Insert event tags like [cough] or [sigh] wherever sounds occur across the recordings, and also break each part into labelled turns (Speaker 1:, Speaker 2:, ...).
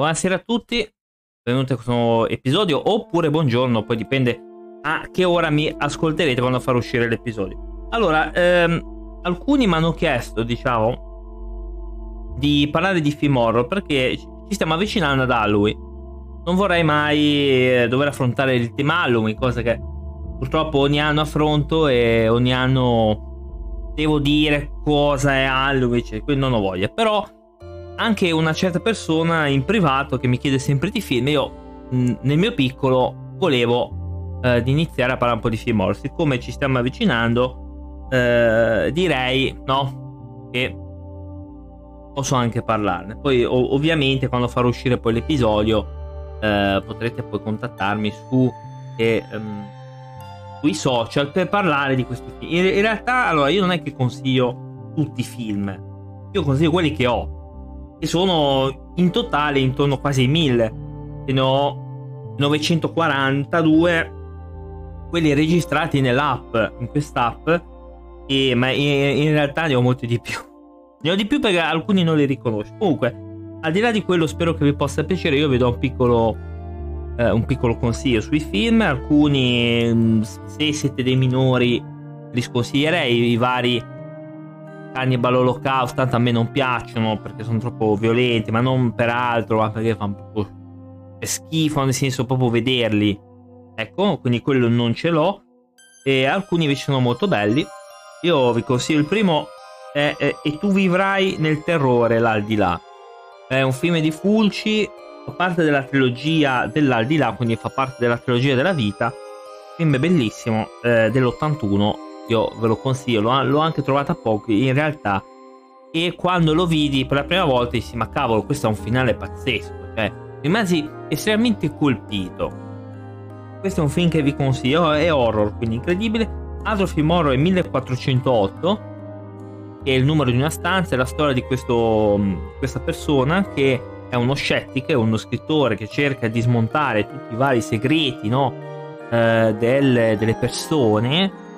Speaker 1: Buonasera a tutti, benvenuti a questo episodio, oppure buongiorno, poi dipende a che ora mi ascolterete quando farò uscire l'episodio. Allora, ehm, alcuni mi hanno chiesto, diciamo, di parlare di film horror perché ci stiamo avvicinando ad Halloween. Non vorrei mai eh, dover affrontare il tema Halloween, cosa che purtroppo ogni anno affronto e ogni anno devo dire cosa è Halloween, cioè, quindi non ho voglia. Però anche una certa persona in privato che mi chiede sempre di film, io mh, nel mio piccolo volevo eh, iniziare a parlare un po' di film horror. Siccome ci stiamo avvicinando, eh, direi no, che posso anche parlarne. Poi ov- ovviamente quando farò uscire poi l'episodio eh, potrete poi contattarmi su... Eh, um, sui social per parlare di questi film. In, in, realtà, allora, io non è che consiglio tutti i film, io consiglio quelli che ho, che sono in totale intorno quasi ai 1000. Ne ho 942 quelli registrati nell'app, in quest'app, e, ma in, in realtà ne ho molti di più. Ne ho di più perché alcuni non li riconosco. Comunque, al di là di quello, spero che vi possa piacere. Io vi do un piccolo eh, un piccolo consiglio sui film, alcuni mm, se siete dei minori li sconsiglierei, i vari Cannibal Holocaust tanto a me non piacciono perché sono troppo violenti, ma non per altro, ma perché fanno proprio schifo, nel senso proprio vederli. Ecco, quindi quello non ce l'ho. E alcuni invece sono molto belli. Io vi consiglio il primo è, è E tu vivrai nel terrore l'aldilà. È un film di Fulci fa parte della trilogia dell'aldilà, quindi fa parte della trilogia della vita. Film bellissimo eh, dell'81, io ve lo consiglio, l'ho, l'ho anche trovato a poco in realtà. E quando lo vidi per la prima volta dissi: Ma cavolo, questo è un finale pazzesco. Cioè, rimasi estremamente colpito. Questo è un film che vi consiglio, è horror, quindi incredibile. Altro film horror è 1408, che è il numero di una stanza, è la storia di questo, questa persona che è uno scettico, è uno scrittore che cerca di smontare tutti i vari segreti no? eh, del, delle persone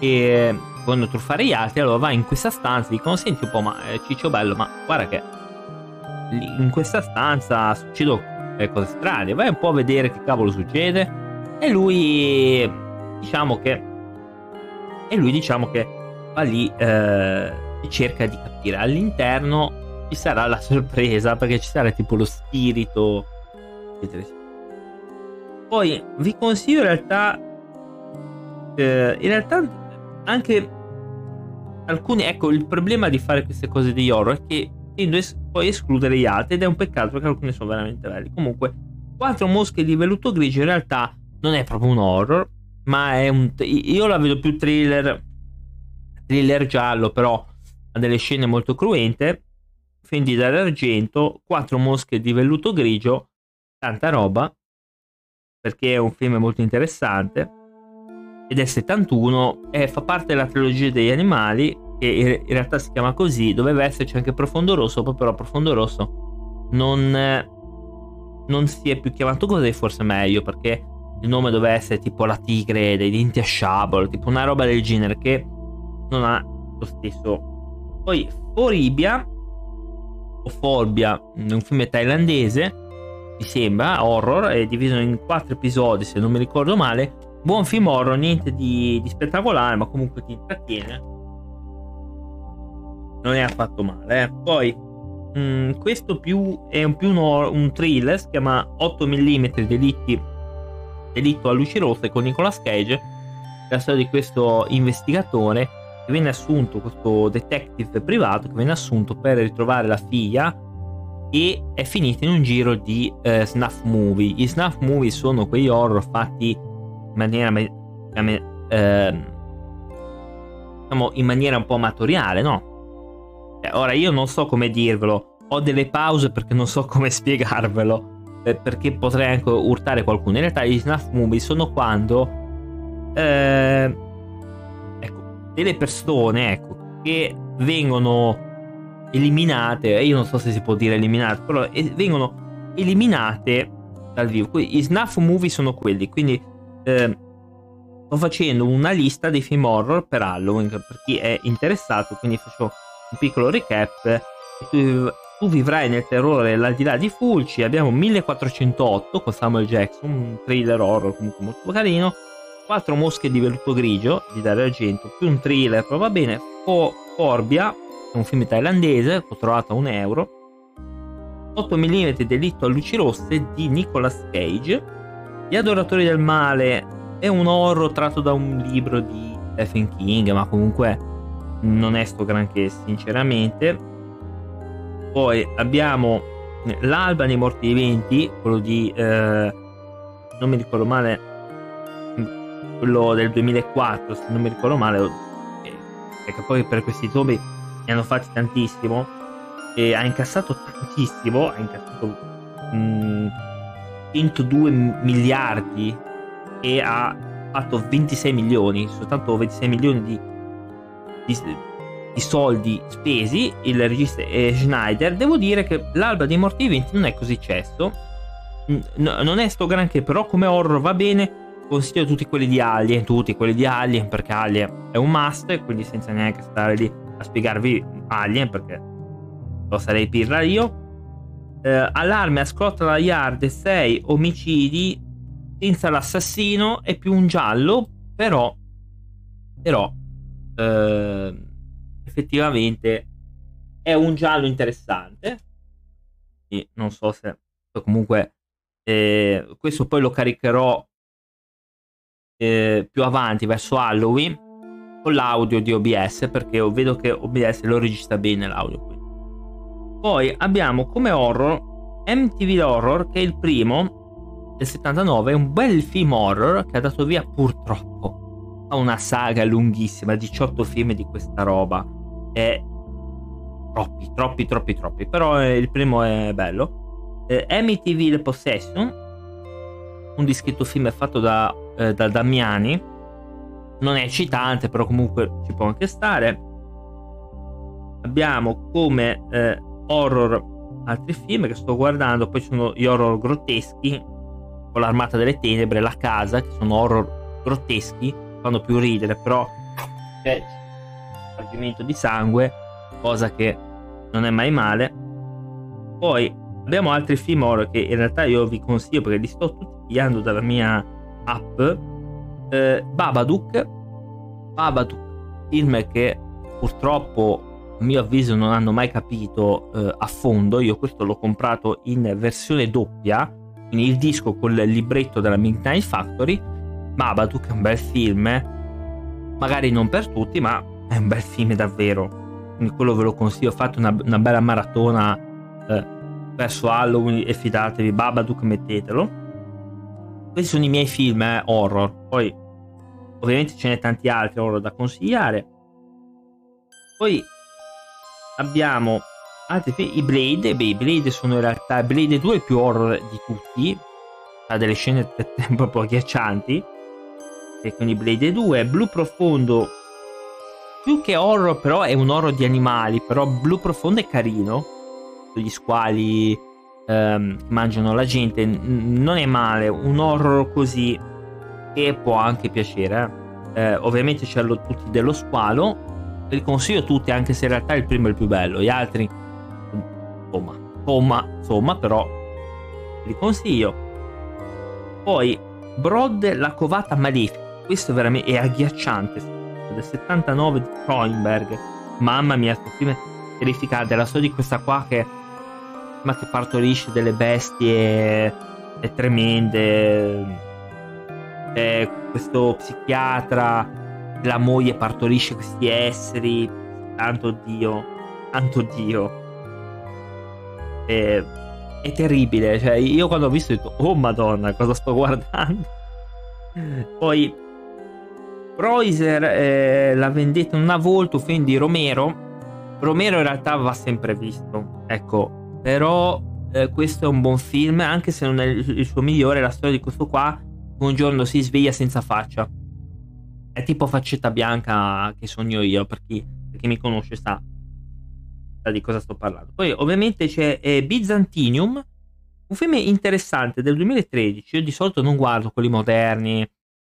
Speaker 1: e vogliono truffare gli altri, allora va in questa stanza dicono senti un po' ma eh, Ciccio Bello, ma guarda che in questa stanza succedono cose strane, vai un po' a vedere che cavolo succede. E lui diciamo che e lui diciamo che va lì eh, e cerca di capire. All'interno ci sarà la sorpresa perché ci sarà tipo lo spirito poi vi consiglio in realtà eh, in realtà anche alcuni ecco il problema di fare queste cose di horror è che tendo es- poi escludere gli altri ed è un peccato perché alcuni sono veramente belli. Comunque quattro mosche di velluto grigio in realtà non è proprio un horror ma è un io la vedo più thriller thriller giallo però ha delle scene molto cruente. Fendi d'argento, quattro mosche di velluto grigio, tanta roba, perché è un film molto interessante, ed è 71 e fa parte della trilogia degli animali, che in realtà si chiama così, doveva esserci anche Profondo Rosso, però Profondo Rosso non, non si è più chiamato così, forse meglio, perché il nome doveva essere tipo la tigre dei denti a sciabolo, tipo una roba del genere che non ha lo stesso. Poi Oribia Fobia, un film thailandese, mi sembra, horror, è diviso in quattro episodi se non mi ricordo male. Buon film horror, niente di, di spettacolare, ma comunque ti intrattiene. Non è affatto male. Eh. Poi, mh, mm, questo più è un, più un, un thriller, si chiama 8 mm delitti, delitto a luci rosse con Nicolas Cage. La storia di questo investigatore che viene assunto, questo detective privato che viene assunto per ritrovare la figlia e è finito in un giro di eh, snuff movie. I snuff movie sono quegli horror fatti maniera, eh, diciamo, in maniera un po' amatoriale, no? Eh, ora io non so come dirvelo, ho delle pause perché non so [laughs] come spiegarvelo, eh, perché potrei anche urtare qualcuno. In realtà i snuff movie sono quando eh, delle persone, ecco, che vengono eliminate, io non so se si può dire eliminate, però vengono eliminate dal vivo. I snuff movie sono quelli, quindi eh, sto facendo una lista dei film horror per Halloween per chi è interessato, quindi faccio un piccolo recap tu Tu vivrai nel terrore dell'aldilà di Fulci. Abbiamo 1408 con Samuel Jackson, un thriller horror comunque molto carino. Quattro mosche di velluto grigio di Dario Argento, più un thriller, però va bene. Fo- Forbia, un film thailandese, ho trovato a un euro. 8 mm Delitto a luci rosse di Nicolas Cage. Gli Adoratori del Male è un horror tratto da un libro di Stephen King, ma comunque non è sto granché sinceramente. Poi abbiamo L'alba dei morti viventi, quello di... Eh, non mi ricordo male, quello del 2004, se non mi ricordo male, eh, perché poi per questi tomi ne hanno fatti tantissimo e ha incassato tantissimo, ha incassato mh, 102 miliardi e ha fatto 26 milioni, soltanto 26 milioni di, di, di soldi spesi, il regista è Schneider, devo dire che l'alba dei morti viventi non è così cesso, no, non è sto granché, però come horror va bene, consiglio tutti quelli di Alien, tutti quelli di Alien, perché Alien è un must, quindi senza neanche stare lì a spiegarvi Alien, perché lo sarei pirla io. Eh, allarme a Scotland Yard 6 omicidi senza l'assassino è più un giallo, però, però eh, effettivamente è un giallo interessante. E non so se comunque eh, questo poi lo caricherò eh, più avanti verso Halloween con l'audio di OBS perché vedo che OBS lo registra bene l'audio. Poi abbiamo come horror MTV Horror che è il primo del 79 è un bel film horror che ha dato via purtroppo a una saga lunghissima, 18 film di questa roba. È troppi, troppi, troppi, troppi. Però eh, il primo è bello. Eh, Amityville Possession, un dischetto film fatto da, eh, da Damiani. Non è eccitante, però comunque ci può anche stare. Abbiamo come eh, horror altri film che sto guardando, poi sono gli horror grotteschi con l'armata delle tenebre, la casa, che sono horror grotteschi, fanno più ridere, però c'è spargimento di sangue, cosa che non è mai male. Poi abbiamo altri film horror che in realtà io vi consiglio perché li sto tutti pigliando dalla mia app. Eh, Babadook, Babadook, film che purtroppo a mio avviso non hanno mai capito eh, a fondo. Io questo l'ho comprato in versione doppia quindi il disco con il libretto della Midnight Factory. Babadook è un bel film, magari non per tutti, ma è un bel film davvero. Quindi quello ve lo consiglio. Fate una, una bella maratona eh, verso Halloween e fidatevi. Babadook, mettetelo. Questi sono i miei film eh, horror. Poi, ovviamente, ce n'è tanti altri horror da consigliare. Poi abbiamo altri i Blade, beh, i Blade sono in realtà Blade 2 è il più horror di tutti, ha delle scene [laughs] proprio agghiaccianti, e quindi Blade 2, Blu Profondo, più che horror però è un horror di animali, però Blu Profondo è carino, gli squali ehm, mangiano la gente, non è male, un horror così che può anche piacere. Eh. Eh, ovviamente c'è lo, tutti dello squalo, li consiglio tutti anche se in realtà il primo è il più bello, gli altri insomma, insomma, insomma, però li consiglio. Poi Brod la covata malefica. Questo veramente è agghiacciante. Del 79 di Kroenberg. Mamma mia, questo film è terrificante. La storia di questa qua che, ma che partorisce delle bestie è tremende. È questo psichiatra, la moglie partorisce questi esseri. Tanto Dio, tanto Dio è, è terribile. Cioè, io quando ho visto ho detto, oh madonna, cosa sto guardando? [laughs] Poi Preuser, eh, La vendetta una volta, film di Romero. Romero in realtà va sempre visto, ecco, però eh, questo è un buon film, anche se non è il suo migliore, la storia di questo qua, un giorno si sveglia senza faccia. È tipo faccetta bianca che sogno io, per chi, per chi mi conosce sa di cosa sto parlando. Poi ovviamente c'è eh, Byzantinium, un film interessante del 2013. Io di solito non guardo quelli moderni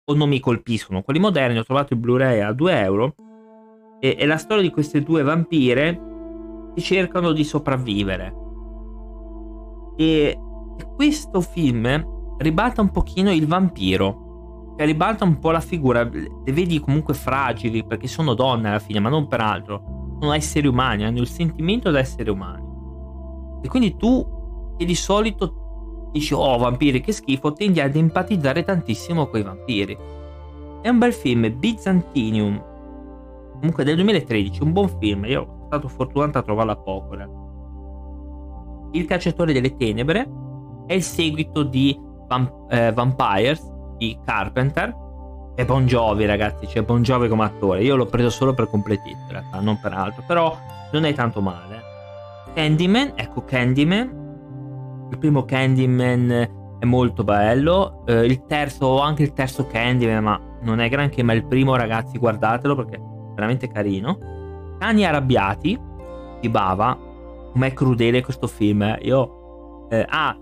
Speaker 1: o non mi colpiscono. Quelli moderni ho trovato il Blu-ray a 2 euro. E, è la storia di queste due vampire che cercano di sopravvivere. E questo film ribalta un pochino il vampiro, cioè ribalta un po' la figura, le vedi comunque fragili perché sono donne alla fine, ma non per altro, sono esseri umani, hanno il sentimento da esseri umani. E quindi tu, che di solito dici, oh vampiri che schifo, tendi ad empatizzare tantissimo con i vampiri. È un bel film, Byzantinium, comunque del 2013, un buon film, io sono stato fortunato a trovarlo a poco. Il cacciatore delle tenebre è il seguito di Vamp- eh, Vampires di Carpenter e Bon Jovi ragazzi, c'è Bon Jovi come attore, io l'ho preso solo per completezza in realtà, non per altro, però non è tanto male. Candyman, ecco Candyman, il primo Candyman è molto bello, eh, il terzo, anche il terzo Candyman, ma non è granché, ma il primo ragazzi guardatelo perché veramente carino. Cani arrabbiati di Bava, com'è crudele questo film. Eh. Io, eh, ah,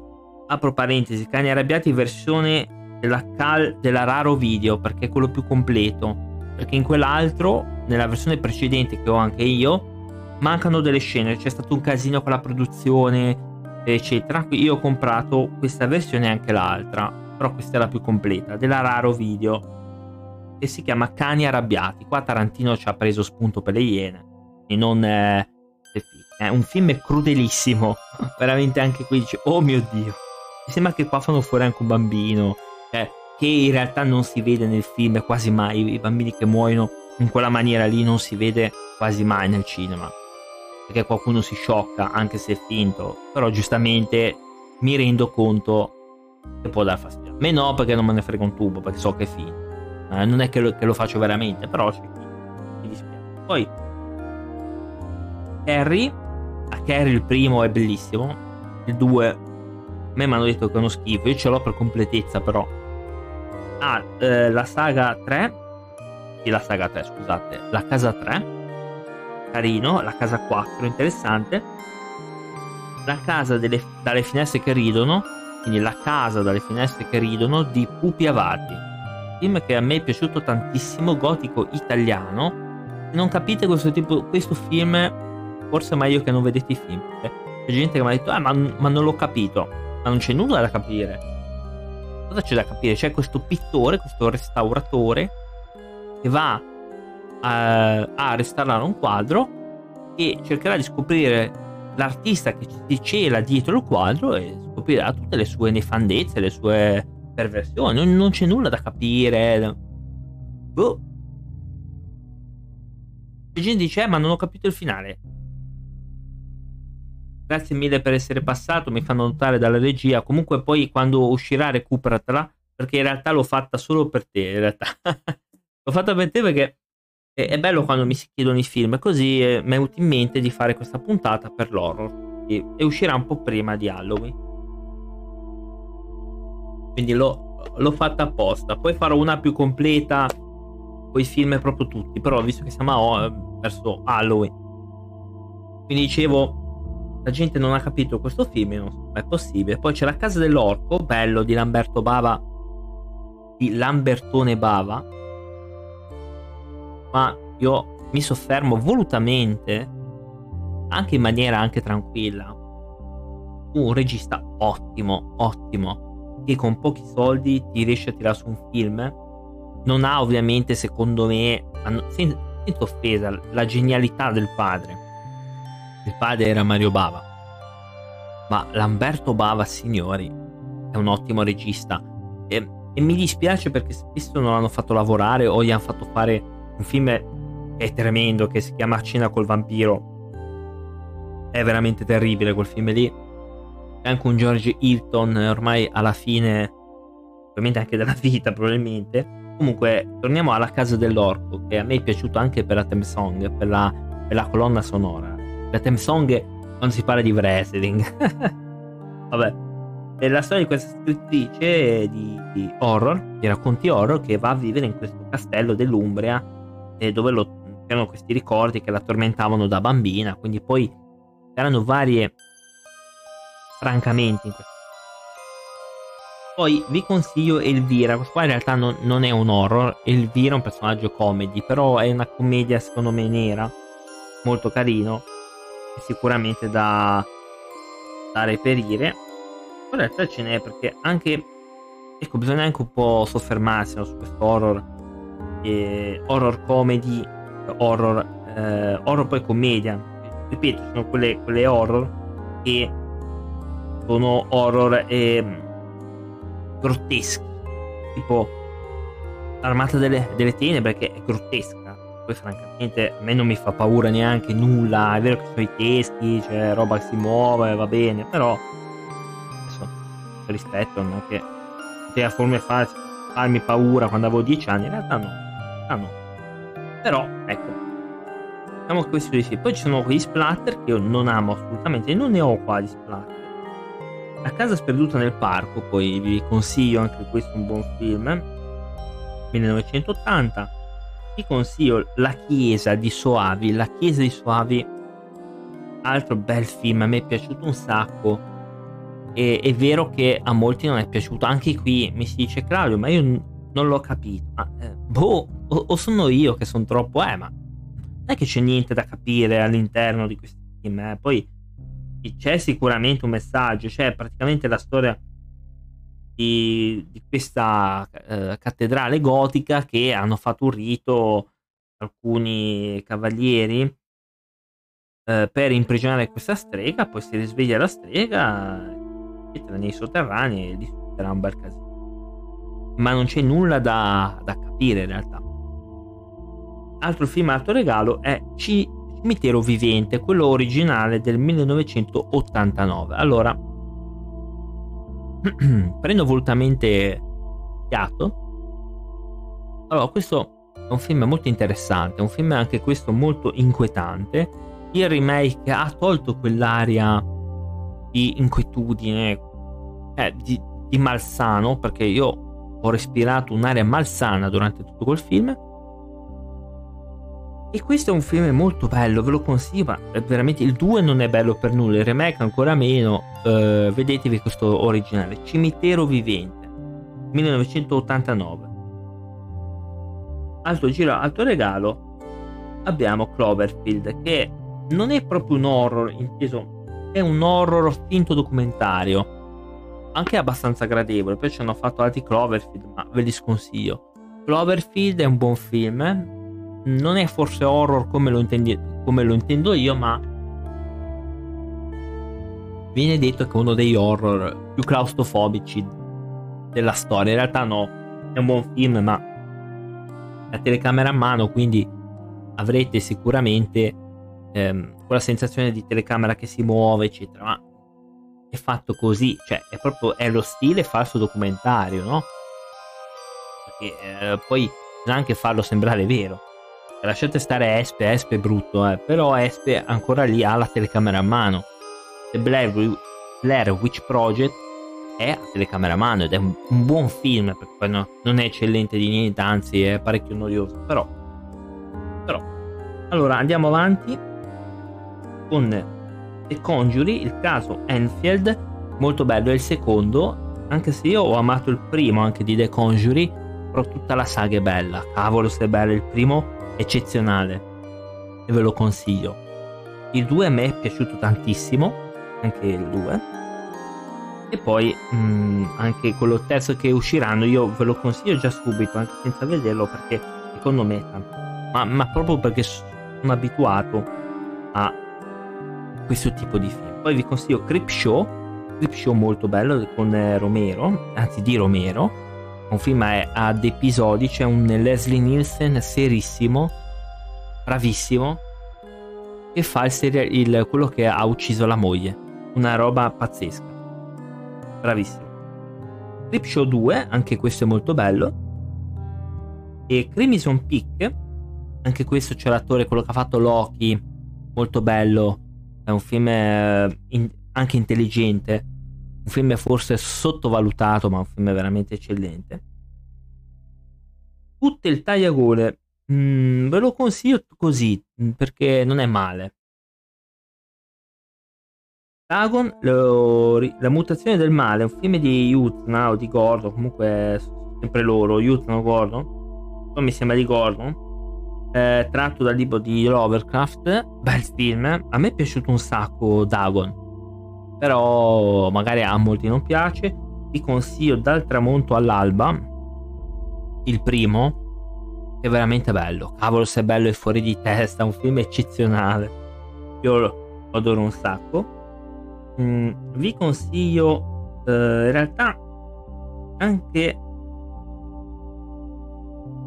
Speaker 1: apro parentesi, Cani arrabbiati versione della, cal, della Raro Video, perché è quello più completo. Perché in quell'altro, nella versione precedente che ho anche io, mancano delle scene, c'è stato un casino con la produzione, eccetera. Io ho comprato questa versione e anche l'altra, però questa è la più completa, della Raro Video e si chiama Cani arrabbiati. Qua Tarantino ci ha preso spunto per le iene e non eh, è un film crudelissimo. [laughs] Veramente anche qui dice "Oh mio dio". Mi sembra che qua fanno fuori anche un bambino, cioè, che in realtà non si vede nel film quasi mai, i bambini che muoiono in quella maniera lì non si vede quasi mai nel cinema. Perché qualcuno si sciocca anche se è finto, però giustamente mi rendo conto che può dar fastidio. A me no, perché non me ne frega un tubo, perché so che è finto eh, non è che lo, che lo, faccio veramente, però c'è chi mi dispiace. Poi Harry, a Harry il primo è bellissimo, il 2 a me mi hanno detto che è uno schifo, io ce l'ho per completezza però. Ah, eh, la saga 3, sì la saga 3 scusate, la casa 3, carino, la casa 4 interessante, la casa delle, dalle finestre che ridono, quindi la casa dalle finestre che ridono di Pupi Avati film che a me è piaciuto tantissimo, gotico italiano. Non capite questo tipo, questo film, forse è meglio che non vedete i film. C'è gente che mi ha detto, ah, ma, ma non l'ho capito. Ma non c'è nulla da capire. Cosa c'è da capire? C'è questo pittore, questo restauratore, che va a, a restaurare un quadro e cercherà di scoprire l'artista che si cela dietro il quadro e scoprirà tutte le sue nefandezze, le sue perversione, non, non c'è nulla da capire. Boh. La gente dice, eh, ma non ho capito il finale. Grazie mille per essere passato, mi fanno notare dalla regia. Comunque poi quando uscirà recuperatela, perché in realtà l'ho fatta solo per te, in realtà. [laughs] l'ho fatta per te perché è, è, bello quando mi si chiedono i film, così eh, mi è venuto in mente di fare questa puntata per l'horror. E, e uscirà un po' prima di Halloween quindi l'ho, l'ho fatta apposta. Poi farò una più completa con i film proprio tutti, però visto che siamo a, verso Halloween. Quindi dicevo, la gente non ha capito questo film, non so, è possibile. Poi c'è La casa dell'orco, bello di Lamberto Bava, di Lambertone Bava. Ma io mi soffermo volutamente, anche in maniera anche tranquilla, un regista ottimo, ottimo che con pochi soldi ti riesce a tirare su un film non ha ovviamente secondo me senza offesa la genialità del padre il padre era Mario Bava ma Lamberto Bava signori è un ottimo regista e, e mi dispiace perché spesso non l'hanno fatto lavorare o gli hanno fatto fare un film che è tremendo che si chiama Cena col vampiro è veramente terribile quel film lì anche un George Hilton ormai alla fine, ovviamente anche della vita probabilmente. Comunque, torniamo alla casa dell'orco, che a me è piaciuto anche per la theme song, per la, per la colonna sonora. La theme song quando si parla di wrestling. [laughs] Vabbè, è la storia di questa scrittrice di, di, horror, di racconti horror, che va a vivere in questo castello dell'Umbria, eh, dove lo, c'erano questi ricordi che la tormentavano da bambina, quindi poi erano varie francamente. Poi vi consiglio Elvira, questo qua in realtà non, non, è un horror, Elvira è un personaggio comedy, però è una commedia secondo me nera, molto carino. Sicuramente da, da reperire. in realtà ce n'è perché anche, ecco, bisogna anche un po' soffermarsi no, su questo horror, eh, horror comedy, horror, eh, horror poi commedia. Ripeto, sono quelle, quelle horror che sono horror eh, grotteschi, tipo l'Armata delle, delle Tenebre che è grottesca poi francamente a me non mi fa paura neanche nulla, è vero che sono i teschi, c'è roba che si muove, va bene, però adesso rispetto, non è che poteva forme far, farmi paura quando avevo 10 anni, in realtà no, ah no. Però ecco, diciamo che questo sì. Poi ci sono quegli splatter che io non amo assolutamente, non ne ho qua di splatter. La casa sperduta nel parco, poi vi consiglio anche questo un buon film, 1980 vi consiglio La chiesa di Soavi. La chiesa di Soavi, altro bel film, a me è piaciuto un sacco. E, è vero che a molti non è piaciuto. Anche qui mi si dice Claudio, ma io non l'ho capito. Ma, eh, boh, o, o, sono io che sono troppo, eh, ma non è che c'è niente da capire all'interno di questi film. Eh. Poi c'è sicuramente un messaggio, c'è praticamente la storia di, di questa eh, cattedrale gotica che hanno fatto un rito alcuni cavalieri eh, per imprigionare questa strega, poi si risveglia la strega, entra nei sotterranei e distruggerà un bel casino. Ma non c'è nulla da, da capire in realtà. Altro film alto regalo è C- Cimitero Vivente, quello originale del 1989. Allora, [clears throat] prendo volutamente fiato. Allora, questo è un film molto interessante, un film anche questo molto inquietante. Il remake ha tolto quell'aria di inquietudine, eh, di, di malsano, perché io ho respirato un'aria malsana durante tutto quel film e questo è un film molto bello, ve lo consiglio, ma veramente il 2 non è bello per nulla, il remake ancora meno. Uh, vedetevi questo originale, Cimitero Vivente, 1989. Alto giro, alto regalo, abbiamo Cloverfield, che non è proprio un horror, inteso, è un horror finto documentario, anche abbastanza gradevole, poi ci hanno fatto altri Cloverfield, ma ve li sconsiglio. Cloverfield è un buon film, non è forse horror come lo, intendi- come lo intendo io, ma viene detto che è uno degli horror più claustrofobici della storia. In realtà no, è un buon film, ma la telecamera a mano, quindi avrete sicuramente ehm, quella sensazione di telecamera che si muove, eccetera. Ma è fatto così, cioè è proprio è lo stile falso documentario, no? Perché eh, poi bisogna anche farlo sembrare vero lasciate stare Espe, Espe è brutto, eh, però Espe ancora lì ha la telecamera a mano. The Blair, Blair Witch Project è a telecamera a mano ed è un, un buon film, perché no, non è eccellente di niente, anzi è parecchio noioso, però, però. Allora andiamo avanti con The Conjury, il caso Enfield, molto bello, è il secondo, anche se io ho amato il primo anche di The Conjury, però tutta la saga è bella, cavolo se è bello il primo eccezionale e ve lo consiglio. Il 2 a me è piaciuto tantissimo, anche il 2. E poi mh, mm, anche quello terzo che usciranno, io ve lo consiglio già subito, anche senza vederlo, perché secondo me è tanto. Ma, ma proprio perché sono abituato a questo tipo di film. Poi vi consiglio Crip Show, Crip Show molto bello con eh, Romero, anzi di Romero un film ad episodi, c'è un Leslie Nielsen serissimo, bravissimo, che fa il serial, il, quello che ha ucciso la moglie. Una roba pazzesca. Bravissimo. Clip Show 2, anche questo è molto bello. E Crimson Peak, anche questo c'è l'attore, quello che ha fatto Loki, molto bello. È un film eh, in, anche intelligente un film forse sottovalutato, ma un film veramente eccellente. Tutte il tagliagole, mm, ve lo consiglio così, mm, perché non è male. Dragon, lo, La mutazione del male, un film di Yutna o di Gordon, comunque sempre loro, Yutna o Gordon, poi mi sembra di Gordon. eh, tratto dal libro di Lovecraft, bel film, a me è piaciuto un sacco Dagon, però magari a molti non piace, vi consiglio Dal tramonto all'alba, il primo, è veramente bello, cavolo se è bello e fuori di testa, un film eccezionale, io lo adoro un sacco. Mm, vi consiglio eh, in realtà anche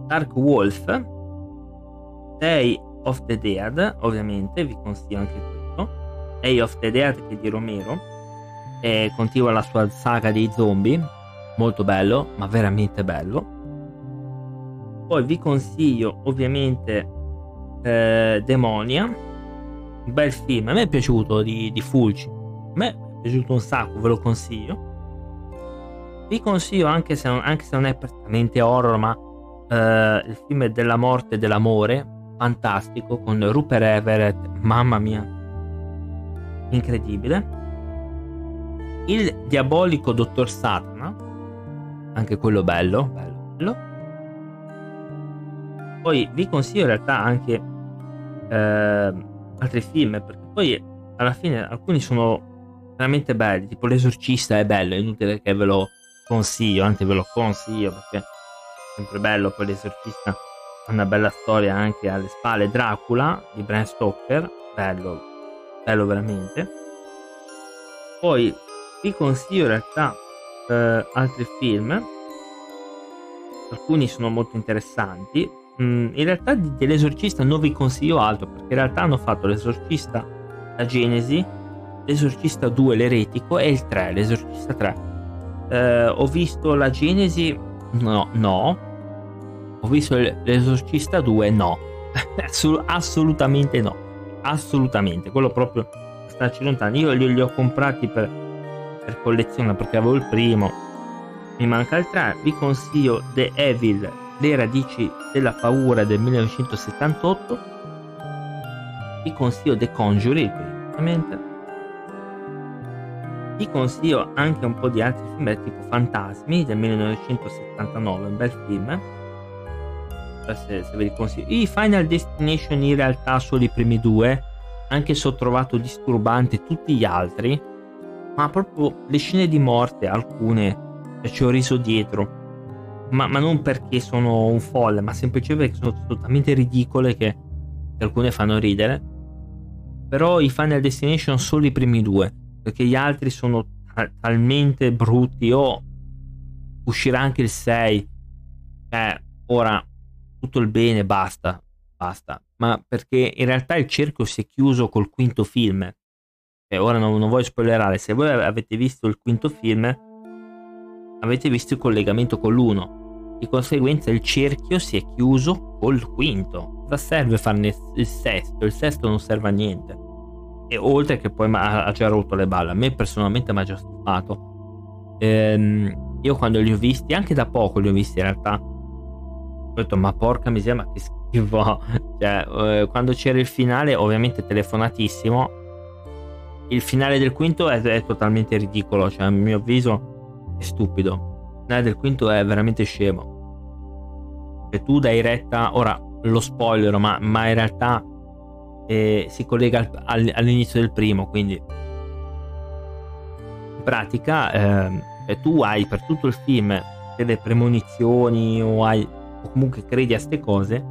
Speaker 1: Dark Wolf Day of the Dead ovviamente. Vi consiglio anche questo Day of the Dead che di Romero e continua la sua saga dei zombie molto bello ma veramente bello. Poi vi consiglio ovviamente eh, Demonia un bel film a me è piaciuto di, di Fulci a me è piaciuto un sacco ve lo consiglio. Vi consiglio anche se non, anche se non è prettamente horror ma eh, il film della morte e dell'amore, fantastico, con Rupert Everett, mamma mia, incredibile. Il diabolico Dottor Satana, anche quello bello, bello, bello. Poi vi consiglio in realtà anche eh, altri film, perché poi alla fine alcuni sono veramente belli, tipo L'esorcista è bello, è inutile che ve lo consiglio, anzi ve lo consiglio perché sempre bello, poi l'esorcista ha una bella storia anche alle spalle, Dracula di Bram Stoker, bello, bello veramente. Poi vi consiglio in realtà eh, altri film, alcuni sono molto interessanti. Mm, in realtà dell'esorcista non vi consiglio altro perché in realtà hanno fatto l'esorcista la Genesi, l'esorcista 2 l'eretico e il 3, l'esorcista 3. Eh, ho visto la Genesi, no, no, ho visto l'esorcista 2 no [laughs] assolutamente no assolutamente quello proprio starci lontano. Io li, li ho comprati per, per collezione perché avevo il primo. Mi manca il 3 vi consiglio The Evil le radici della paura del 1978 vi consiglio The Conjuring ovviamente. Vi consiglio anche un po' di altri film tipo Fantasmi del 1979 un bel film se, se ve li consiglio. I Final Destination in realtà sono i primi due, anche se ho trovato disturbanti tutti gli altri, ma proprio le scene di morte, alcune, ci ho riso dietro. Ma, ma, non perché sono un folle, ma semplicemente perché sono totalmente ridicole che, che alcune fanno ridere. Però i Final Destination sono i primi due, perché gli altri sono ta- talmente brutti. O oh, uscirà anche il 6. Eh, ora tutto il bene, basta, basta. Ma perché in realtà il cerchio si è chiuso col quinto film. E ora non, non voglio spoilerare, se voi avete visto il quinto film, avete visto il collegamento con l'uno. Di conseguenza il cerchio si è chiuso col quinto. Cosa serve farne il sesto? Il sesto non serve a niente. E oltre che poi ha già rotto le balle. A me personalmente mi ha già stufato. Ehm, io quando li ho visti, anche da poco li ho visti in realtà, ho detto ma porca miseria ma che schifo [laughs] cioè eh, quando c'era il finale ovviamente telefonatissimo. Il finale del quinto è, è, totalmente ridicolo cioè a mio avviso è stupido. Il finale del quinto è veramente scemo. E tu dai retta ora lo spoiler ma, ma in realtà eh, si collega al, al, all'inizio del primo quindi. In pratica eh, tu hai per tutto il film delle premonizioni o hai o comunque credi a queste cose,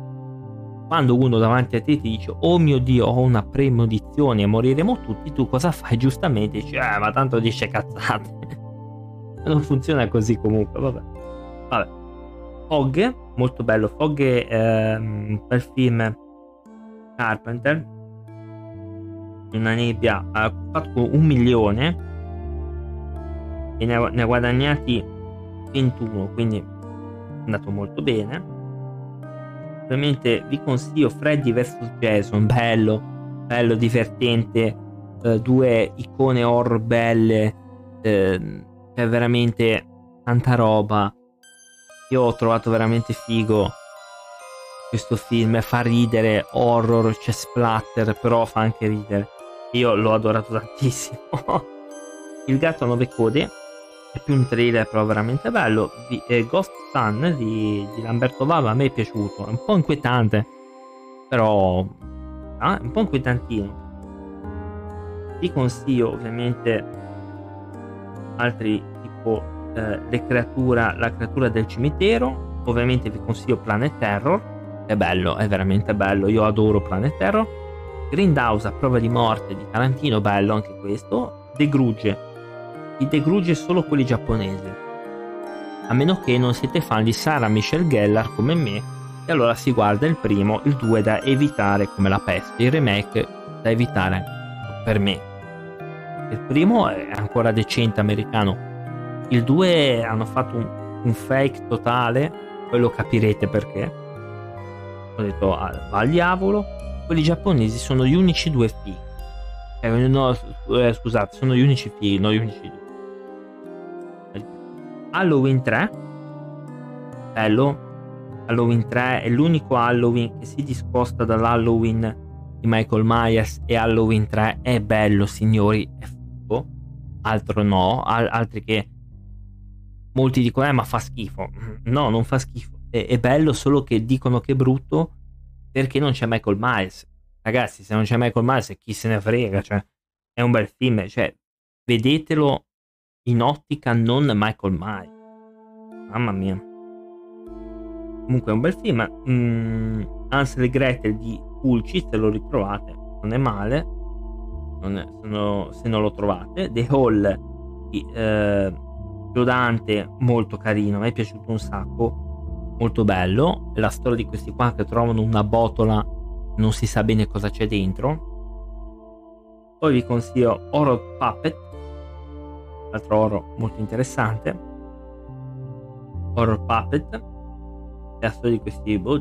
Speaker 1: quando uno davanti a te ti dice oh mio dio ho una premonizione e moriremo tutti, tu cosa fai? [laughs] Giustamente dici eh ma tanto dice cazzate. [laughs] non funziona così comunque, vabbè. Vabbè. Fog, molto bello. Fog è ehm, bel film Carpenter. Una nebbia ha fatto un milione e ne ha, ne ha guadagnati 21, quindi andato molto bene. Ovviamente vi consiglio Freddy vs Jason, bello, bello, divertente, eh, due icone horror belle, eh, è veramente tanta roba. Io ho trovato veramente figo questo film, fa ridere, horror, c'è splatter, però fa anche ridere. Io l'ho adorato tantissimo. [laughs] Il gatto a nove code più un trailer però veramente bello di, eh, Ghost Sun di, di, Lamberto Bava a me è piaciuto è un po' inquietante però ah, un po' inquietantino. Vi consiglio ovviamente altri tipo eh, le creatura, la creatura del cimitero, ovviamente vi consiglio Planet Terror, è bello, è veramente bello, io adoro Planet Terror. Grindhouse a prova di morte di Tarantino, bello anche questo. The Grudge, i The Grudge solo quelli giapponesi. A meno che non siete fan di Sarah Michelle Gellar come me, e allora si guarda il primo, il 2 da evitare come la peste, il remake da evitare per me. Il primo è ancora decente americano, il 2 hanno fatto un, un fake totale, poi lo capirete perché. Ho detto ah, va al diavolo, quelli giapponesi sono gli unici due fighi. Eh, no, eh, scusate, sono gli unici fighi, non gli unici. Halloween 3, bello, Halloween 3 è l'unico Halloween che si discosta dall'Halloween di Michael Myers e Halloween 3 è bello signori, è figo, altro no, al- altri che molti dicono eh ma fa schifo, no non fa schifo, è, è bello solo che dicono che è brutto perché non c'è Michael Myers, ragazzi se non c'è Michael Myers chi se ne frega, cioè è un bel film, cioè vedetelo in ottica non Michael Myers, mamma mia. Comunque è un bel film. Mm, Ansel e Gretel di Pulci, se lo ritrovate, non è male. Non è, se, no, se, non lo trovate. The Hall di eh, Giodante, molto carino. Mi è piaciuto un sacco. Molto bello. La storia di questi qua che trovano una botola, non si sa bene cosa c'è dentro. Poi vi consiglio Horror Puppet, altro horror molto interessante. Horror Puppet storia di questi boh,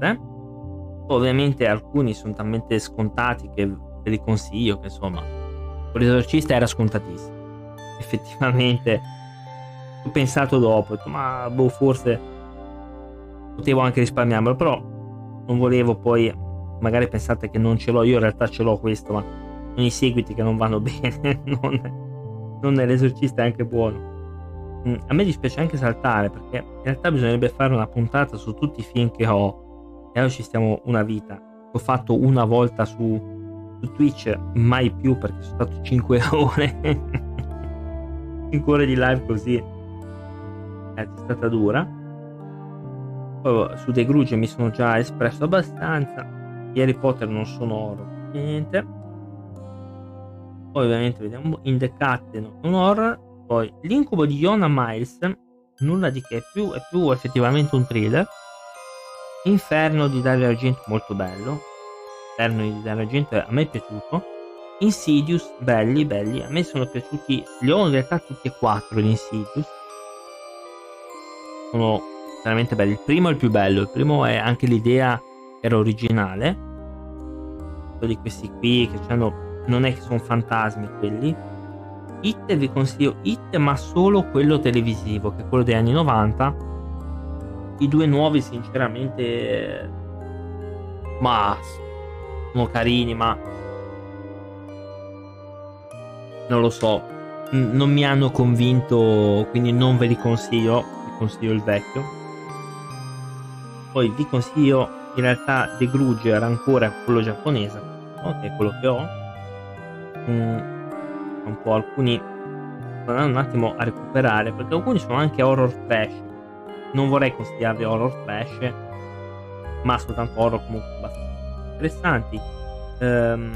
Speaker 1: eh? ovviamente alcuni sono talmente scontati che ve li consiglio che insomma l'esorcista era scontatissimo [laughs] effettivamente ho pensato dopo detto, ma boh forse potevo anche risparmiarmelo però non volevo poi magari pensate che non ce l'ho io in realtà ce l'ho questo ma i seguiti che non vanno [laughs] bene non, non l'esorcista è anche buono Mm, a me dispiace anche saltare perché in realtà bisognerebbe fare una puntata su tutti i film che ho e oggi stiamo una vita. Ho fatto una volta su, su Twitch, mai più perché sono stato 5 [laughs] ore. 5 ore di live così. Eh, è stata dura. Poi su The Grudge mi sono già espresso abbastanza. Harry Potter non sono horror, niente. Poi ovviamente vediamo in The Cat non horror poi l'incubo di Iona Miles, nulla di che, è più, è più effettivamente un thriller. Inferno di Dario Argento, molto bello. Inferno di Dario Argento a me è piaciuto. Insidious, belli, belli. A me sono piaciuti, li ho in realtà tutti e quattro gli Insidious. Sono veramente belli. Il primo è il più bello, il primo è anche l'idea era originale. Quelli questi qui che hanno, non è che sono fantasmi quelli, Hit vi consiglio Hit ma solo quello televisivo che è quello degli anni 90 i due nuovi sinceramente ma sono carini ma non lo so. Non mi hanno convinto quindi non ve li consiglio vi consiglio il vecchio. Poi vi consiglio in realtà The Grudge era ancora quello giapponese è quello che ho mm un po' alcuni andando un attimo a recuperare perché alcuni sono anche horror trash. Non vorrei consigliarvi horror trash ma soltanto horror comunque abbastanza interessanti. Um,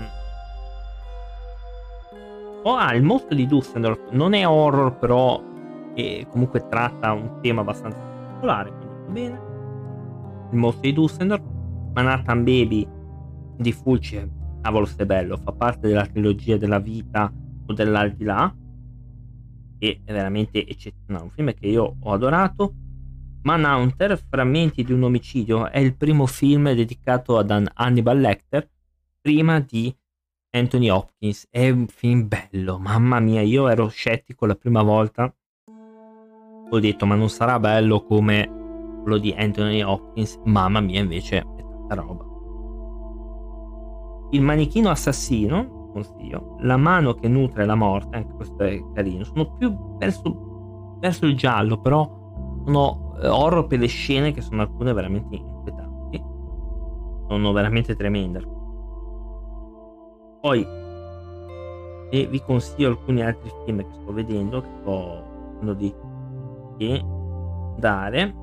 Speaker 1: oh, ah, il mostro di Dusseldorf non è horror però e comunque tratta un tema abbastanza particolare quindi va bene. Il mostro di Dusseldorf Manhattan Baby di Fulci cavolo se bello. Fa parte della trilogia della vita dell'aldilà. Che è veramente eccezionale. Un film che io ho adorato. Manhunter frammenti di un omicidio è il primo film dedicato ad Hannibal Lecter prima di Anthony Hopkins. È un film bello mamma mia. Io ero scettico la prima volta. Ho detto ma non sarà bello come quello di Anthony Hopkins? Mamma mia invece è tanta roba il manichino assassino consiglio. La mano che nutre la morte, anche questo è carino, sono più verso, verso il giallo, però sono eh, horror per le scene che sono alcune veramente inquietanti. Sono veramente tremende. Poi e vi consiglio alcuni altri film che sto vedendo, che sto cercando di, dare.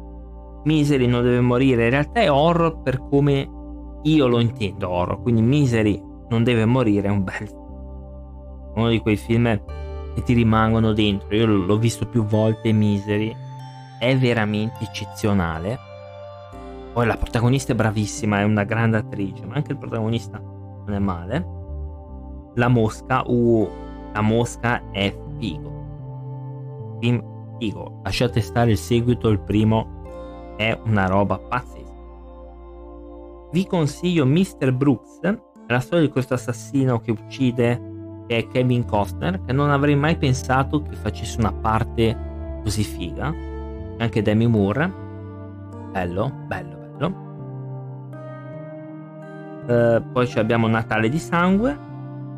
Speaker 1: Misery non deve morire, in realtà è horror per come io lo intendo horror, quindi Misery non deve morire, è un bel uno di quei film che ti rimangono dentro. Io l'ho visto più volte Misery, è veramente eccezionale. Poi la protagonista è bravissima, è una grande attrice, ma anche il protagonista non è male. La mosca, uh, la mosca è figo. Figo. Lasciate stare il seguito, il primo è una roba pazzesca. Vi consiglio Mr. Brooks, è la storia di questo assassino che uccide che è Kevin Costner, che non avrei mai pensato che facesse una parte così figa. Anche Demi Moore. Bello, bello, bello. Uh, poi abbiamo Natale di Sangue,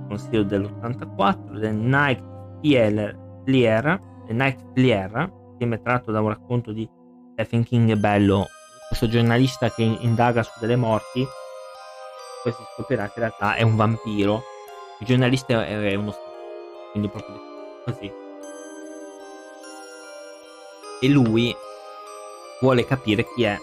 Speaker 1: consiglio dell'84, The Night Flier, The Night Flier, film tratto da un racconto di Stephen King bello, questo giornalista che indaga su delle morti, poi si scoprirà che in realtà è un vampiro il giornalista è uno quindi proprio così. E lui vuole capire chi è.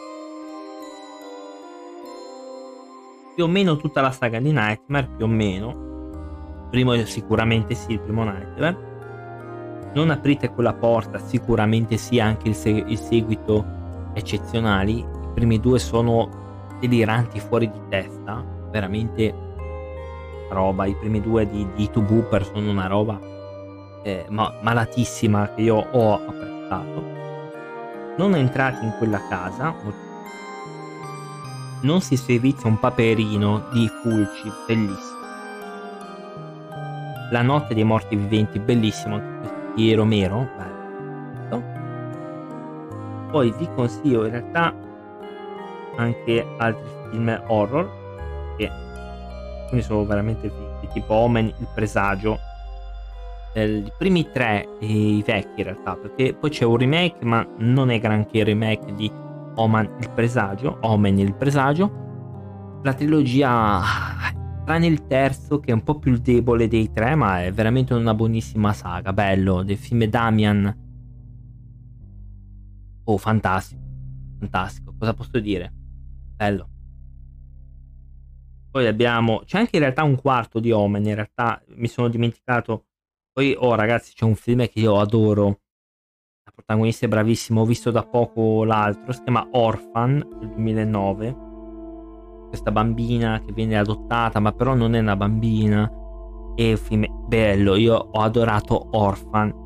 Speaker 1: Più o meno tutta la saga di Nightmare, più o meno. primo sicuramente sì, il primo Nightmare. Non aprite quella porta, sicuramente sì, anche il, seg- il seguito eccezionali. Primi due sono deliranti fuori di testa, veramente roba, i primi due di, di Two Booper sono una roba eh, ma, malatissima che io ho apprezzato. Non entrate in quella casa, non si servizia un paperino di Fulci, bellissimo. La notte dei morti viventi, bellissimo, di Romero, bello. Poi vi consiglio in realtà anche altri film horror che alcuni sono veramente fighi, tipo Omen, il presagio. Eh, I primi tre, i vecchi in realtà, perché poi c'è un remake, ma non è granché il remake di Omen, il presagio. Omen, il presagio. La trilogia, tranne il terzo, che è un po' più debole dei tre, ma è veramente una buonissima saga. Bello, del film Damian. Oh, fantastico. Fantastico, cosa posso dire? Bello. Poi abbiamo, c'è anche in realtà un quarto di Omen, in realtà mi sono dimenticato. Poi, oh ragazzi, c'è un film che io adoro. La protagonista è bravissima, ho visto da poco l'altro, si chiama Orphan del 2009. Questa bambina che viene adottata, ma però non è una bambina. È un film bello, io ho adorato Orphan.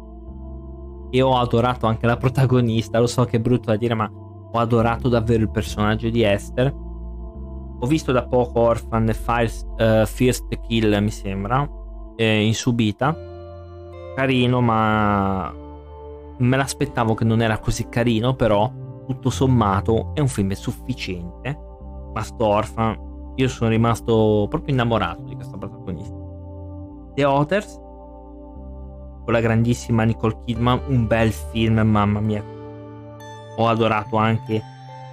Speaker 1: E ho adorato anche la protagonista, lo so che è brutto da dire, ma ho adorato davvero il personaggio di Esther ho visto da poco Orphan Fires, uh, First Kill, mi sembra, eh, in subita. Carino, ma me l'aspettavo che non era così carino, però tutto sommato è un film sufficiente. Ma sto Orphan, io sono rimasto proprio innamorato di questa protagonista. The Otters, con la grandissima Nicole Kidman, un bel film, mamma mia. Ho adorato anche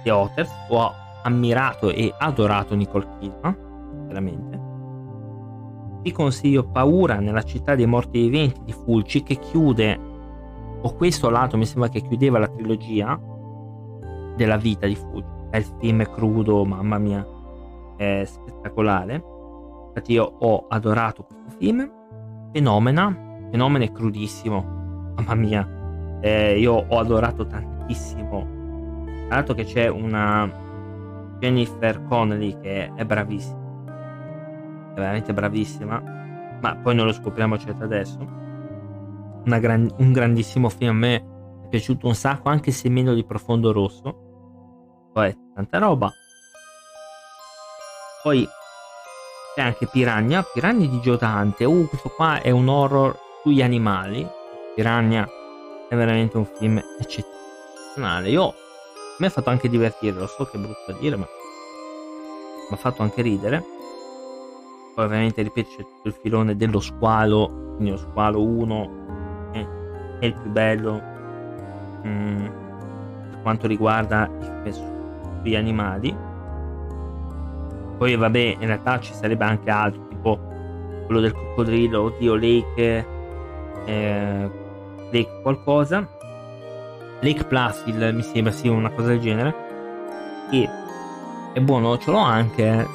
Speaker 1: The Otters, ho ammirato e adorato Nicole Kidman, veramente. Vi consiglio Paura nella città dei morti viventi di Fulci che chiude, o questo lato mi sembra che chiudeva la trilogia della vita di Fulci. È il film crudo, mamma mia, è spettacolare. Infatti io ho adorato questo film. Fenomena, Fenomena è crudissimo, mamma mia. Eh, io ho adorato tantissimo. Tra l'altro che c'è una Jennifer Connelly che è bravissima. È veramente bravissima ma poi non lo scopriamo certo adesso. Gran, un grandissimo film a me è piaciuto un sacco anche se meno di profondo rosso. Poi tanta roba. Poi c'è anche Piranha Piranha di Joe Dante uh questo qua è un horror sugli animali. Piranha è veramente un film eccezionale io mi ha fatto anche divertire, lo so che è brutto da dire, ma mi ha fatto anche ridere. Poi ovviamente, ripeto, c'è tutto il filone dello squalo, quindi lo squalo 1 è, è il più bello. Mm. quanto riguarda gli animali. Poi vabbè, in realtà ci sarebbe anche altro, tipo quello del coccodrillo, oddio, Lake, eh, Lake qualcosa. Lake Placid mi sembra sia una cosa del genere. Che è buono, ce l'ho anche,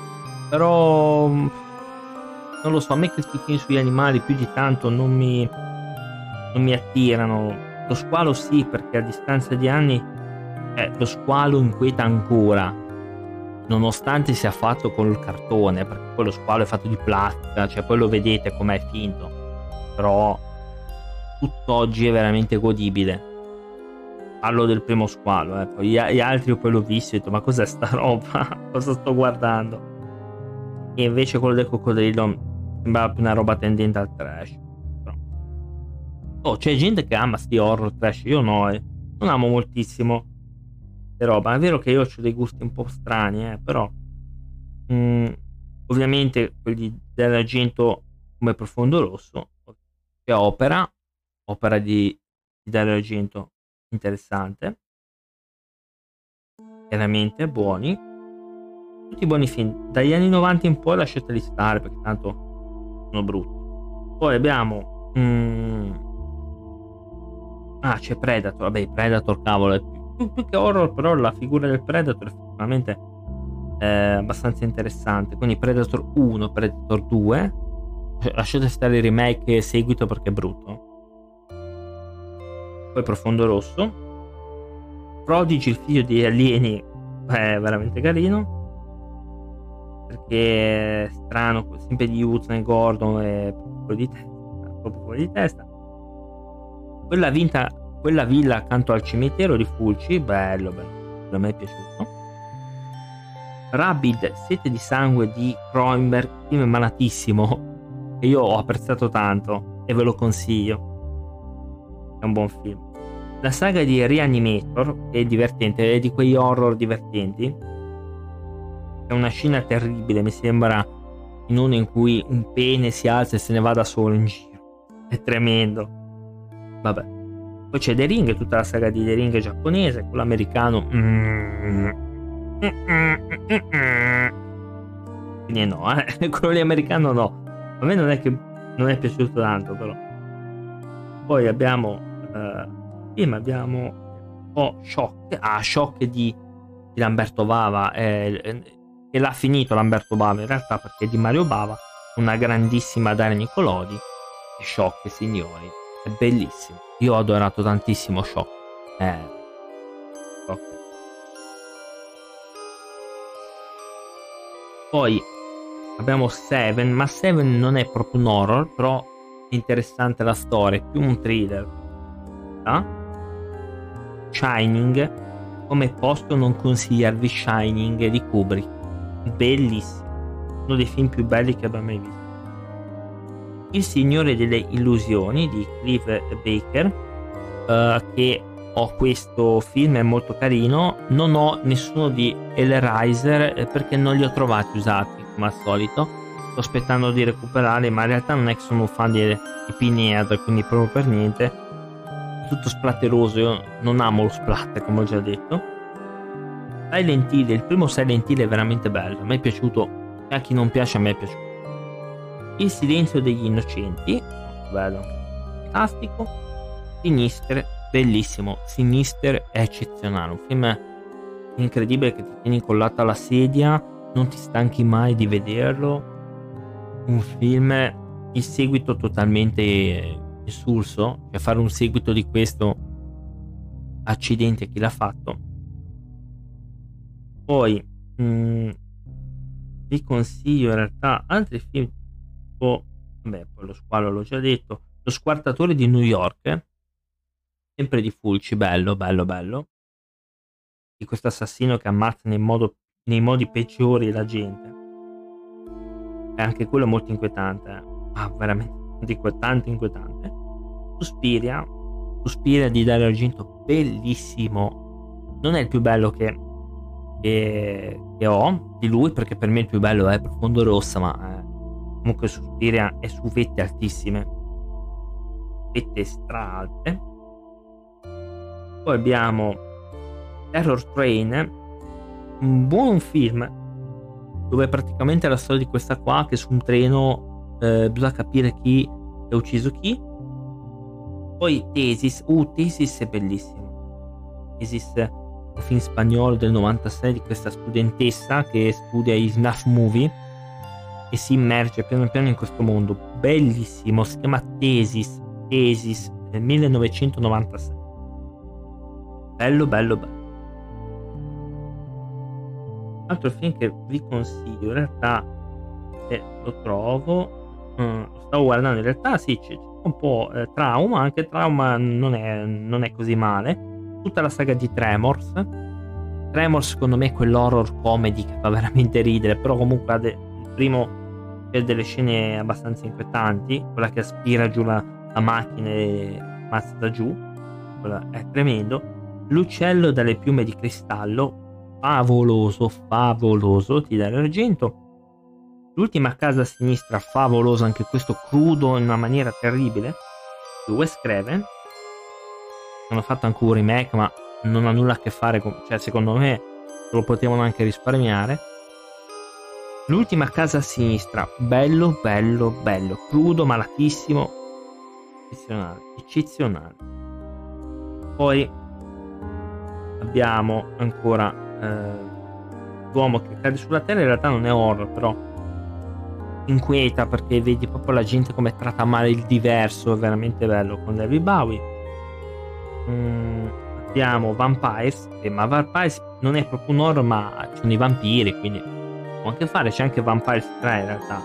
Speaker 1: però non lo so, a me questi film sugli animali più di tanto non mi, non mi attirano. Lo squalo sì, perché a distanza di anni eh, lo squalo inquieta ancora, nonostante sia fatto con il cartone, perché poi lo squalo è fatto di plastica, cioè poi lo vedete com'è finto, però tutt'oggi è veramente godibile. Parlo del primo squalo, eh. poi gli, altri poi l'ho visto e ho detto ma cos'è sta roba? [laughs] Cosa sto guardando? E invece quello del coccodrillo sembrava più una roba tendente al trash. Però. Oh, c'è gente che ama sti horror trash, io no, eh. non amo moltissimo le roba. È vero che io ho dei gusti un po' strani, eh, però mm, ovviamente quelli dell'argento come profondo rosso c'è opera, opera di, di Dario Argento interessante, veramente buoni, tutti buoni film. Dagli anni 90 in poi lasciateli stare perché tanto sono brutti. Poi abbiamo... Mm, ah, c'è Predator, vabbè, Predator cavolo è più più, che horror, però la figura del Predator effettivamente è abbastanza interessante. Quindi Predator 1, Predator 2. Cioè, lasciate stare il remake e seguito perché è brutto. Poi Profondo Rosso. Prodigy, il figlio di alieni, è veramente carino. Perché è strano, sempre di Hudson e Gordon è proprio di testa. Proprio fuori di testa. Quella vinta quella villa accanto al cimitero di Fulci, bello, bello, a me è piaciuto. Rabid, Sete di sangue di Kroenberg, film malatissimo, che io ho apprezzato tanto e ve lo consiglio. È un buon film. La saga di Reanimator è divertente, è di quegli horror divertenti. È una scena terribile, mi sembra in uno in cui un pene si alza e se ne va da solo in giro. È tremendo. Vabbè. Poi c'è The Ring, tutta la saga di The Ring giapponese, quello americano. Quindi no, eh? [laughs] quello lì americano no. A me non è che non è piaciuto tanto, però. Poi abbiamo uh, film, abbiamo oh, Shock, ah, Shock di, di Lamberto Bava, eh, che l'ha finito Lamberto Bava in realtà perché di Mario Bava, una grandissima Daria Nicolodi, Shock signori, è bellissimo. Io ho adorato tantissimo Shock. Eh. Poi abbiamo Seven, ma Seven non è proprio un horror, però interessante la storia, è più un thriller. Ah? Shining, come posso non consigliarvi Shining di Kubrick? Bellissimo, uno dei film più belli che abbia mai visto. Il Signore delle Illusioni di Cliff Baker, uh, che ho questo film, è molto carino. Non ho nessuno di Hellraiser eh, perché non li ho trovati usati, come al solito. Sto aspettando di recuperare, ma in realtà non è che sono un fan di, di Pinhead, quindi proprio per niente. Tutto splatteroso, io non amo lo splatter, come ho già detto. Silent Hill, il primo Silent Hill è veramente bello, a me è piaciuto, a chi non piace a me è piaciuto. Il silenzio degli innocenti, bello, fantastico. Sinister, bellissimo. Sinister è eccezionale. Un film incredibile che ti tieni incollato alla sedia, non ti stanchi mai di vederlo. Un film, il seguito totalmente insulso, cioè fare un seguito di questo, accidenti a chi l'ha fatto. Poi, mh, mm, vi consiglio in realtà altri film tipo, beh, poi lo squalo l'ho già detto, lo squartatore di New York, sempre di Fulci, bello, bello, bello, di questo assassino che ammazza nei, modo, nei modi peggiori la gente. E anche quello molto inquietante, eh. ah, veramente inquietante, inquietante. Suspiria, Suspiria di Dario Argento, bellissimo. Non è il più bello che, che, che ho di lui, perché per me il più bello è Profondo Rossa, ma... Eh, comunque Suspiria è su vette altissime vette stra alte poi abbiamo Terror Train, un buon film dove praticamente la storia di questa qua che su un treno eh, bisogna capire chi ha ucciso chi. Poi Tesis, uh, Tesis è bellissimo. Tesis è un film spagnolo del 96 di questa studentessa che studia i snuff movie e si immerge piano piano in questo mondo. Bellissimo, si chiama Tesis, Tesis nel 1996. Bello, bello, bello. Altro film che vi consiglio, in realtà, se lo trovo, mm, lo stavo guardando, in realtà sì, c'è, un po' eh, trauma, anche trauma non è, non è così male. Tutta la saga di Tremors. Tremors secondo me è quell'horror comedy che fa veramente ridere, però comunque il primo c'è delle scene abbastanza inquietanti, quella che aspira giù la, la macchina e mazza da giù, quella è tremendo. L'uccello dalle piume di cristallo, favoloso, favoloso, ti dà l'argento. L'ultima casa a sinistra, favoloso, anche questo crudo in una maniera terribile, di Wes Craven. Hanno fatto anche un remake, ma non ha nulla a che fare con... cioè secondo me lo potevano anche risparmiare. L'ultima casa a sinistra, bello, bello, bello, crudo, malatissimo, eccezionale, eccezionale. Poi abbiamo ancora eh, l'uomo che cade sulla terra in realtà non è horror però inquieta perché vedi proprio la gente come tratta male il diverso è veramente bello con David Bowie. Mm, abbiamo Vampires ma Vampires non è proprio un horror ma sono i vampiri quindi può anche fare c'è anche Vampires 3 in realtà.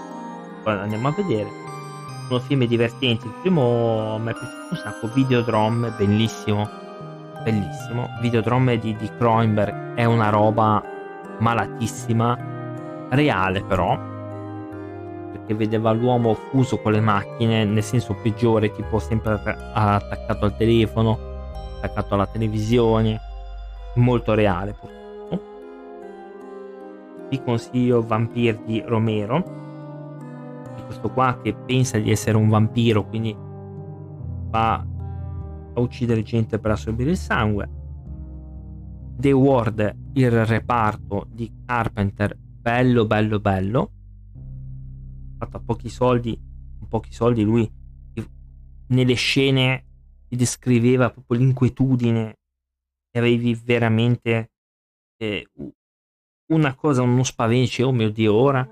Speaker 1: Poi andiamo a vedere. Sono film divertenti il primo mi è piaciuto un sacco Videodrome bellissimo bellissimo. Videodrome di, di Cronenberg è una roba malatissima, reale però, perché vedeva l'uomo fuso con le macchine nel senso peggiore, tipo sempre attaccato al telefono, attaccato alla televisione, molto reale purtroppo. Vi consiglio Vampir di Romero, questo qua che pensa di essere un vampiro, quindi va a uccidere gente per assorbire il sangue. The Ward, il reparto di Carpenter, bello, bello, bello. Fatto a pochi soldi, con pochi soldi lui nelle scene ti descriveva proprio l'inquietudine e avevi veramente eh, una cosa, uno spavento, oh mio dio, ora.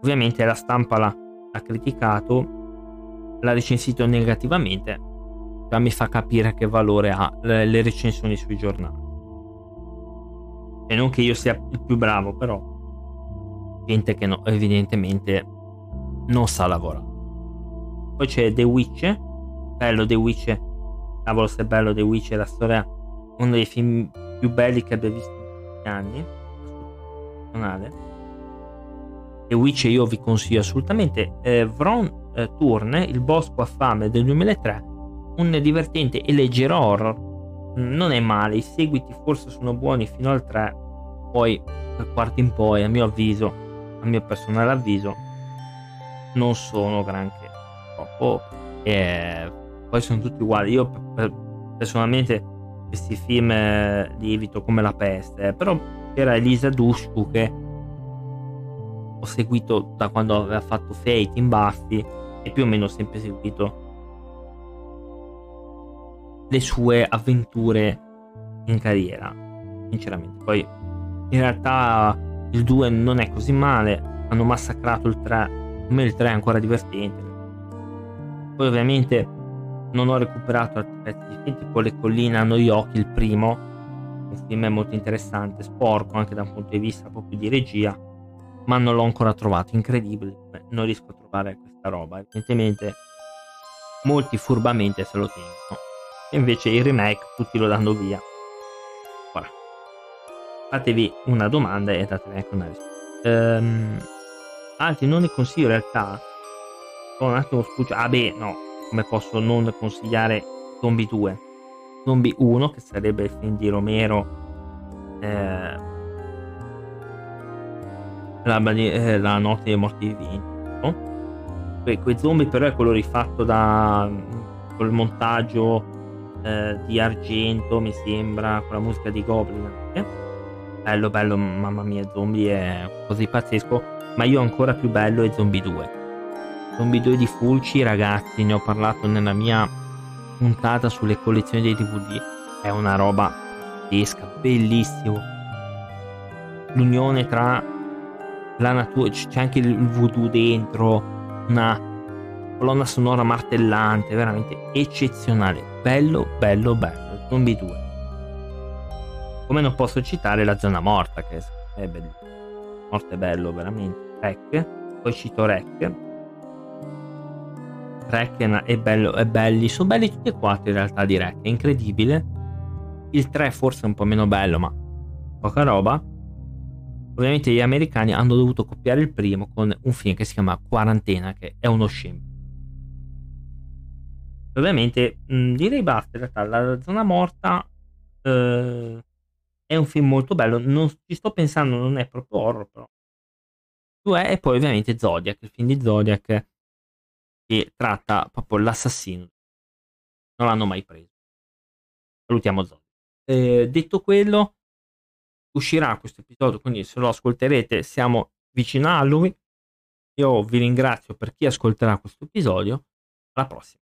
Speaker 1: Ovviamente la stampa l'ha, l'ha criticato, l'ha recensito negativamente, già mi fa capire che valore ha le recensioni sui giornali. E non che io sia il più bravo, però gente che no, evidentemente non sa lavorare. Poi c'è The Witch, bello The Witch, cavolo se è bello The Witch, è la storia, uno dei film più belli che abbia visto in questi anni. The Witch io vi consiglio assolutamente. Eh, Vron eh, Turne, Il bosco a fame del 2003, un divertente e leggero horror non è male, i seguiti forse sono buoni fino al 3, poi dal quarto in poi, a mio avviso, a mio personale avviso, non sono granché. Troppo. E poi sono tutti uguali. Io personalmente questi film eh, li evito come la peste, però era Elisa Dushku che ho seguito da quando aveva fatto Fate in Buffy e più o meno ho sempre seguito le sue avventure in carriera, sinceramente. Poi in realtà il 2 non è così male, hanno massacrato il 3, a me il 3 è ancora divertente. Poi ovviamente non ho recuperato altri pezzi di film, tipo Le colline hanno gli occhi, il primo, un film molto interessante, sporco anche da un punto di vista proprio di regia, ma non l'ho ancora trovato, incredibile, Beh, non riesco a trovare questa roba, evidentemente molti furbamente se lo tengono e invece il remake tutti lo danno via. Ora, fatevi una domanda e datevi anche una risposta. Ehm, altri non consiglio in realtà. Ho un attimo spucciato. Ah beh, no, come posso non consigliare Zombie 2? Zombie 1, che sarebbe il film di Romero. Eh, la, eh, la, notte dei morti viventi. Que, quei zombie però è quello rifatto da col montaggio eh, di argento, mi sembra, con la musica di Goblin anche. Bello, bello, mamma mia, zombie è così pazzesco, ma io ancora più bello è Zombie 2. Zombie 2 di Fulci, ragazzi, ne ho parlato nella mia puntata sulle collezioni dei DVD, è una roba pazzesca, bellissimo. L'unione tra la natura, c'è anche il voodoo dentro, una colonna sonora martellante, veramente eccezionale. Bello, bello, bello. Zombie 2. Come non posso citare la zona morta, che è bellissima. Morte bello, veramente. Rec. Poi cito Rec. Rec è bello, è belli. Sono belli tutti e quattro in realtà di Rec. È incredibile. Il 3 forse è un po' meno bello, ma poca roba. Ovviamente gli americani hanno dovuto copiare il primo con un film che si chiama Quarantena, che è uno scempio ovviamente mh, direi basta in realtà la zona morta eh, è un film molto bello non ci sto pensando non è proprio horror però e poi ovviamente Zodiac il film di Zodiac che tratta proprio l'assassino. Non l'hanno mai preso. Salutiamo Zodiac. Eh, detto quello uscirà questo episodio quindi se lo ascolterete siamo vicino a lui. Io vi ringrazio per chi ascolterà questo episodio. Alla prossima